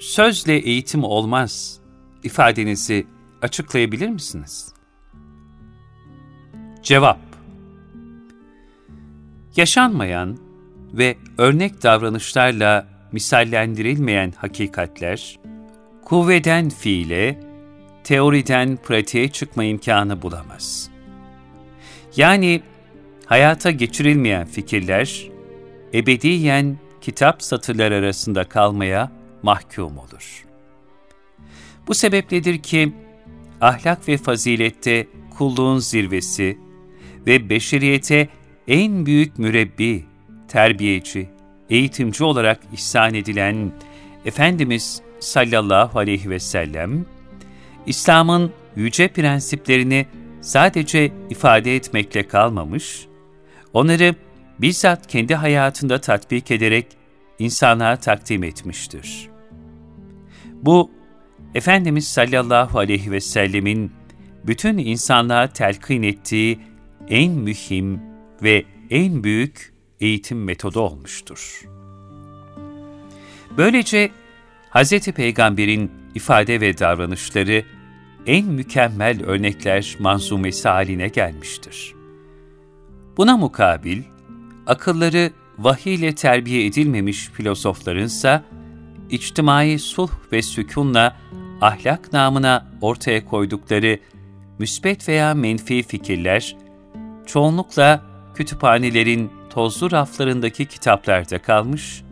sözle eğitim olmaz ifadenizi açıklayabilir misiniz? Cevap Yaşanmayan ve örnek davranışlarla misallendirilmeyen hakikatler, kuvveden fiile, teoriden pratiğe çıkma imkanı bulamaz. Yani hayata geçirilmeyen fikirler, ebediyen kitap satırlar arasında kalmaya mahkum olur. Bu sebepledir ki, ahlak ve fazilette kulluğun zirvesi ve beşeriyete en büyük mürebbi, terbiyeci, eğitimci olarak ihsan edilen Efendimiz sallallahu aleyhi ve sellem, İslam'ın yüce prensiplerini sadece ifade etmekle kalmamış, onları bizzat kendi hayatında tatbik ederek insanlığa takdim etmiştir. Bu, Efendimiz sallallahu aleyhi ve sellemin bütün insanlığa telkin ettiği en mühim ve en büyük eğitim metodu olmuştur. Böylece Hz. Peygamber'in ifade ve davranışları en mükemmel örnekler manzumesi haline gelmiştir. Buna mukabil, akılları vahiy ile terbiye edilmemiş filozoflarınsa, içtimai sulh ve sükunla ahlak namına ortaya koydukları müsbet veya menfi fikirler, çoğunlukla kütüphanelerin tozlu raflarındaki kitaplarda kalmış,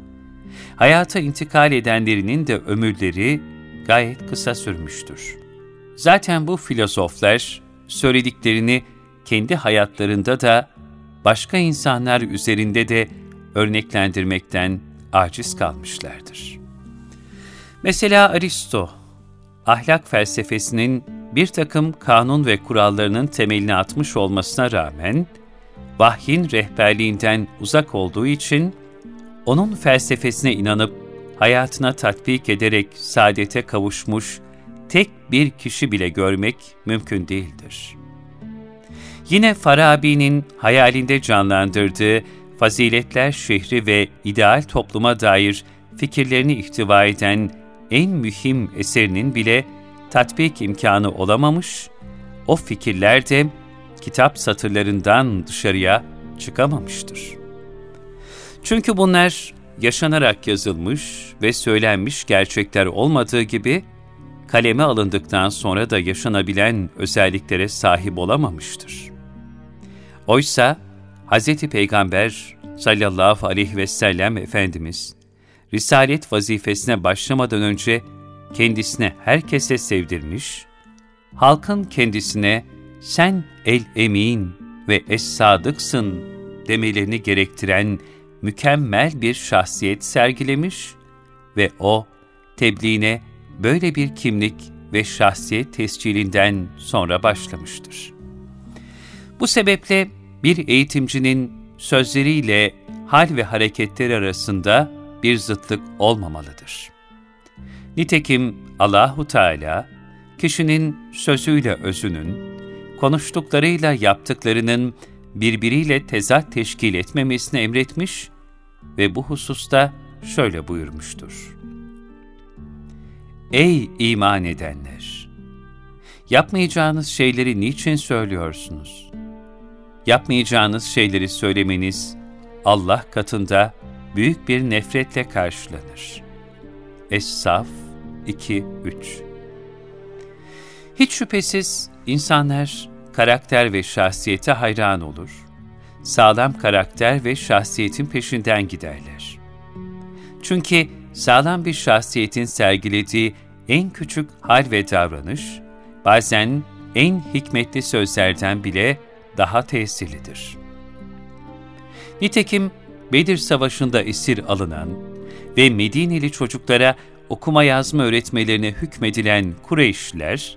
hayata intikal edenlerinin de ömürleri gayet kısa sürmüştür. Zaten bu filozoflar söylediklerini kendi hayatlarında da başka insanlar üzerinde de örneklendirmekten aciz kalmışlardır. Mesela Aristo, ahlak felsefesinin bir takım kanun ve kurallarının temelini atmış olmasına rağmen, vahyin rehberliğinden uzak olduğu için, onun felsefesine inanıp hayatına tatbik ederek saadete kavuşmuş tek bir kişi bile görmek mümkün değildir. Yine Farabi'nin hayalinde canlandırdığı faziletler şehri ve ideal topluma dair fikirlerini ihtiva eden en mühim eserinin bile tatbik imkanı olamamış, o fikirler de kitap satırlarından dışarıya çıkamamıştır. Çünkü bunlar yaşanarak yazılmış ve söylenmiş gerçekler olmadığı gibi, kaleme alındıktan sonra da yaşanabilen özelliklere sahip olamamıştır. Oysa Hz. Peygamber sallallahu aleyhi ve sellem Efendimiz, Risalet vazifesine başlamadan önce kendisine herkese sevdirmiş, halkın kendisine sen el-emin ve es-sadıksın demelerini gerektiren mükemmel bir şahsiyet sergilemiş ve o, tebliğine böyle bir kimlik ve şahsiyet tescilinden sonra başlamıştır. Bu sebeple bir eğitimcinin sözleriyle hal ve hareketleri arasında bir zıtlık olmamalıdır. Nitekim Allahu Teala kişinin sözüyle özünün, konuştuklarıyla yaptıklarının birbiriyle tezat teşkil etmemesini emretmiş ve bu hususta şöyle buyurmuştur. Ey iman edenler! Yapmayacağınız şeyleri niçin söylüyorsunuz? Yapmayacağınız şeyleri söylemeniz Allah katında büyük bir nefretle karşılanır. Es-Saf 2-3 Hiç şüphesiz insanlar karakter ve şahsiyete hayran olur, sağlam karakter ve şahsiyetin peşinden giderler. Çünkü sağlam bir şahsiyetin sergilediği en küçük hal ve davranış, bazen en hikmetli sözlerden bile daha tesirlidir. Nitekim Bedir Savaşı'nda esir alınan ve Medineli çocuklara okuma yazma öğretmelerine hükmedilen Kureyşliler,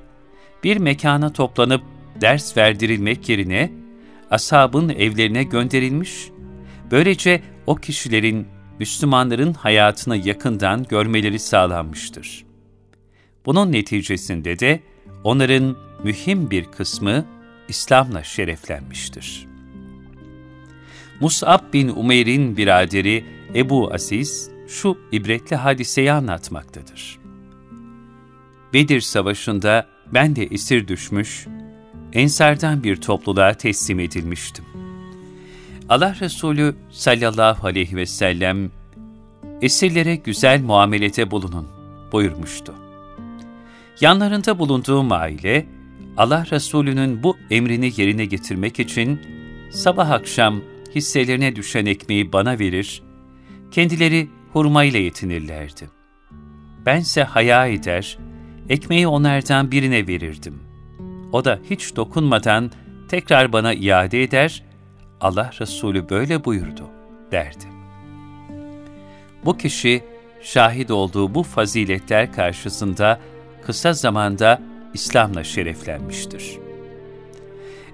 bir mekana toplanıp ders verdirilmek yerine ashabın evlerine gönderilmiş, böylece o kişilerin Müslümanların hayatını yakından görmeleri sağlanmıştır. Bunun neticesinde de onların mühim bir kısmı İslam'la şereflenmiştir. Mus'ab bin Umeyr'in biraderi Ebu Aziz şu ibretli hadiseyi anlatmaktadır. Bedir Savaşı'nda ben de esir düşmüş, Ensardan bir topluluğa teslim edilmiştim. Allah Resulü sallallahu aleyhi ve sellem, esirlere güzel muamelete bulunun buyurmuştu. Yanlarında bulunduğum aile, Allah Resulü'nün bu emrini yerine getirmek için sabah akşam hisselerine düşen ekmeği bana verir, kendileri hurma ile yetinirlerdi. Bense haya eder, ekmeği onlardan birine verirdim. O da hiç dokunmadan tekrar bana iade eder, Allah Resulü böyle buyurdu derdi. Bu kişi şahit olduğu bu faziletler karşısında kısa zamanda İslam'la şereflenmiştir.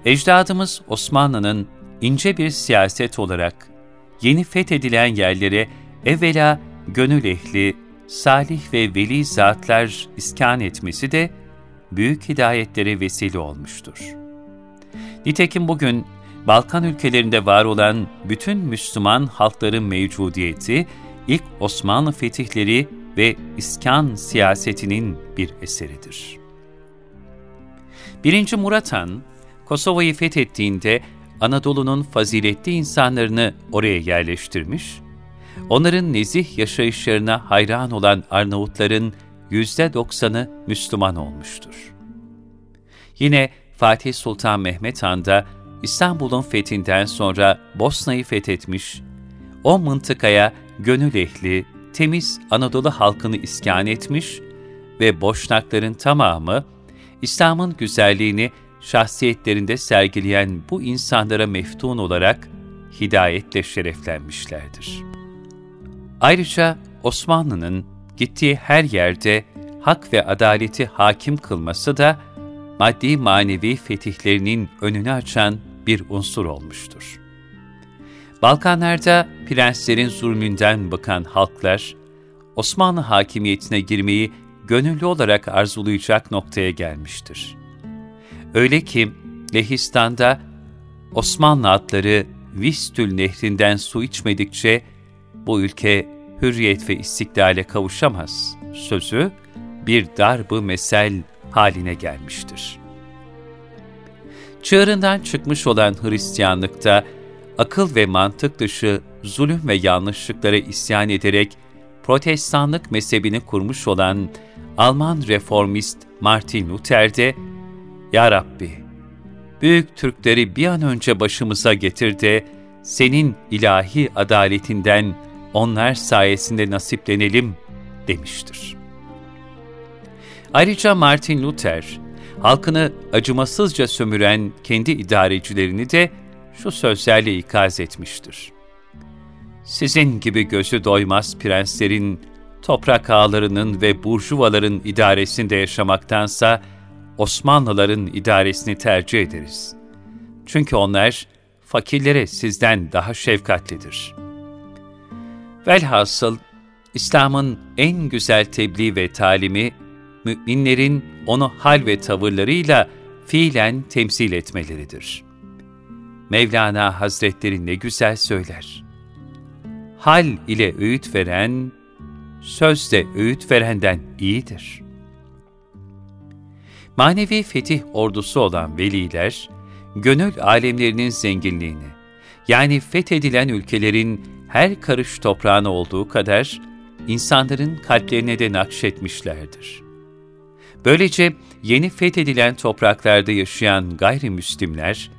Ecdadımız Osmanlı'nın ince bir siyaset olarak yeni fethedilen yerlere evvela gönül ehli, salih ve veli zatlar iskan etmesi de büyük hidayetlere vesile olmuştur. Nitekim bugün Balkan ülkelerinde var olan bütün Müslüman halkların mevcudiyeti, ilk Osmanlı fetihleri ve iskan siyasetinin bir eseridir. 1. Murat Han, Kosova'yı fethettiğinde Anadolu'nun faziletli insanlarını oraya yerleştirmiş, onların nezih yaşayışlarına hayran olan Arnavutların yüzde doksanı Müslüman olmuştur. Yine Fatih Sultan Mehmet Han da İstanbul'un fethinden sonra Bosna'yı fethetmiş, o mıntıkaya gönül ehli, temiz Anadolu halkını iskan etmiş ve Boşnakların tamamı, İslam'ın güzelliğini şahsiyetlerinde sergileyen bu insanlara meftun olarak hidayetle şereflenmişlerdir. Ayrıca Osmanlı'nın gittiği her yerde hak ve adaleti hakim kılması da maddi manevi fetihlerinin önünü açan bir unsur olmuştur. Balkanlarda prenslerin zulmünden bıkan halklar, Osmanlı hakimiyetine girmeyi gönüllü olarak arzulayacak noktaya gelmiştir. Öyle ki Lehistan'da Osmanlı atları Vistül nehrinden su içmedikçe bu ülke hürriyet ve istiklale kavuşamaz sözü bir darbı mesel haline gelmiştir. Çığırından çıkmış olan Hristiyanlıkta akıl ve mantık dışı zulüm ve yanlışlıklara isyan ederek protestanlık mezhebini kurmuş olan Alman reformist Martin Luther de ''Ya Rabbi, büyük Türkleri bir an önce başımıza getir de senin ilahi adaletinden onlar sayesinde nasiplenelim.'' demiştir. Ayrıca Martin Luther, halkını acımasızca sömüren kendi idarecilerini de şu sözlerle ikaz etmiştir. Sizin gibi gözü doymaz prenslerin, toprak ağalarının ve burjuvaların idaresinde yaşamaktansa Osmanlıların idaresini tercih ederiz. Çünkü onlar fakirlere sizden daha şefkatlidir. Velhasıl İslam'ın en güzel tebliğ ve talimi, müminlerin onu hal ve tavırlarıyla fiilen temsil etmeleridir. Mevlana Hazretleri ne güzel söyler. Hal ile öğüt veren, sözde öğüt verenden iyidir. Manevi fetih ordusu olan veliler, gönül alemlerinin zenginliğini, yani fethedilen ülkelerin her karış toprağına olduğu kadar, insanların kalplerine de nakşetmişlerdir. Böylece yeni fethedilen topraklarda yaşayan gayrimüslimler,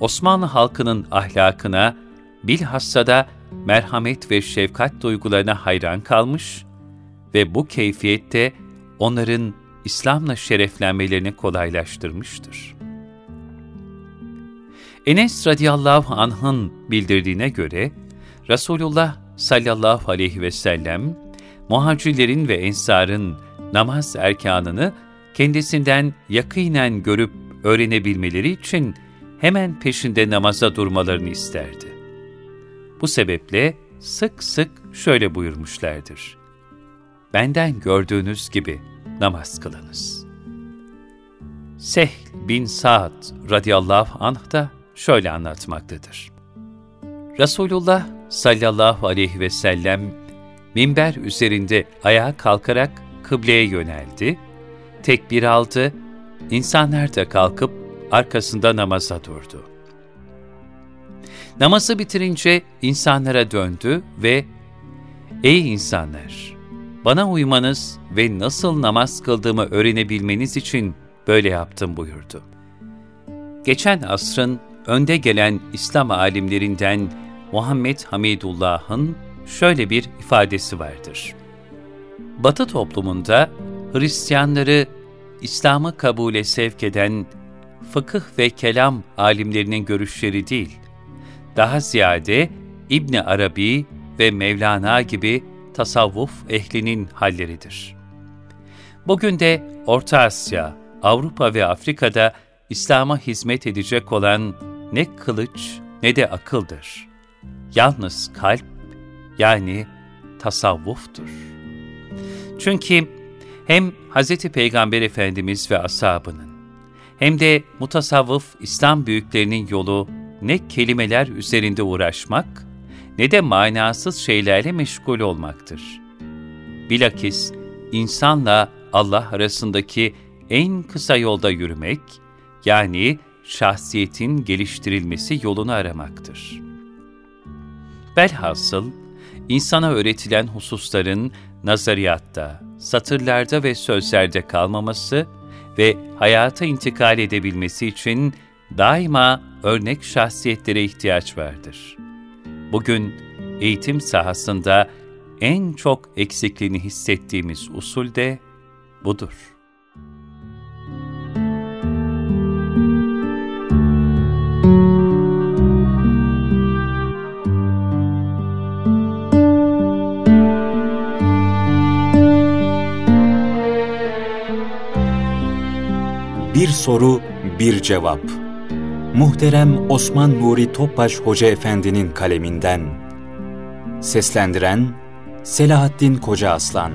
Osmanlı halkının ahlakına, bilhassa da merhamet ve şefkat duygularına hayran kalmış ve bu keyfiyette onların İslam'la şereflenmelerini kolaylaştırmıştır. Enes radıyallahu anh'ın bildirdiğine göre, Resulullah sallallahu aleyhi ve sellem, muhacirlerin ve ensarın namaz erkanını kendisinden yakinen görüp öğrenebilmeleri için hemen peşinde namaza durmalarını isterdi. Bu sebeple sık sık şöyle buyurmuşlardır. Benden gördüğünüz gibi namaz kılınız. Sehl bin Sa'd radıyallahu anh da şöyle anlatmaktadır. Resulullah sallallahu aleyhi ve sellem minber üzerinde ayağa kalkarak kıbleye yöneldi, tekbir aldı, insanlar da kalkıp arkasında namaza durdu. Namazı bitirince insanlara döndü ve ''Ey insanlar! Bana uymanız ve nasıl namaz kıldığımı öğrenebilmeniz için böyle yaptım.'' buyurdu. Geçen asrın önde gelen İslam alimlerinden Muhammed Hamidullah'ın şöyle bir ifadesi vardır. Batı toplumunda Hristiyanları İslam'ı kabule sevk eden fıkıh ve kelam alimlerinin görüşleri değil, daha ziyade İbni Arabi ve Mevlana gibi tasavvuf ehlinin halleridir. Bugün de Orta Asya, Avrupa ve Afrika'da İslam'a hizmet edecek olan ne kılıç ne de akıldır. Yalnız kalp yani tasavvuftur. Çünkü hem Hz. Peygamber Efendimiz ve ashabının hem de mutasavvıf İslam büyüklerinin yolu ne kelimeler üzerinde uğraşmak ne de manasız şeylerle meşgul olmaktır. Bilakis insanla Allah arasındaki en kısa yolda yürümek, yani şahsiyetin geliştirilmesi yolunu aramaktır. Belhasıl, insana öğretilen hususların nazariyatta, satırlarda ve sözlerde kalmaması ve hayata intikal edebilmesi için daima örnek şahsiyetlere ihtiyaç vardır. Bugün eğitim sahasında en çok eksikliğini hissettiğimiz usul de budur. Bir soru, bir cevap. Muhterem Osman Nuri Topbaş Hoca Efendi'nin kaleminden. Seslendiren Selahattin Koca Aslan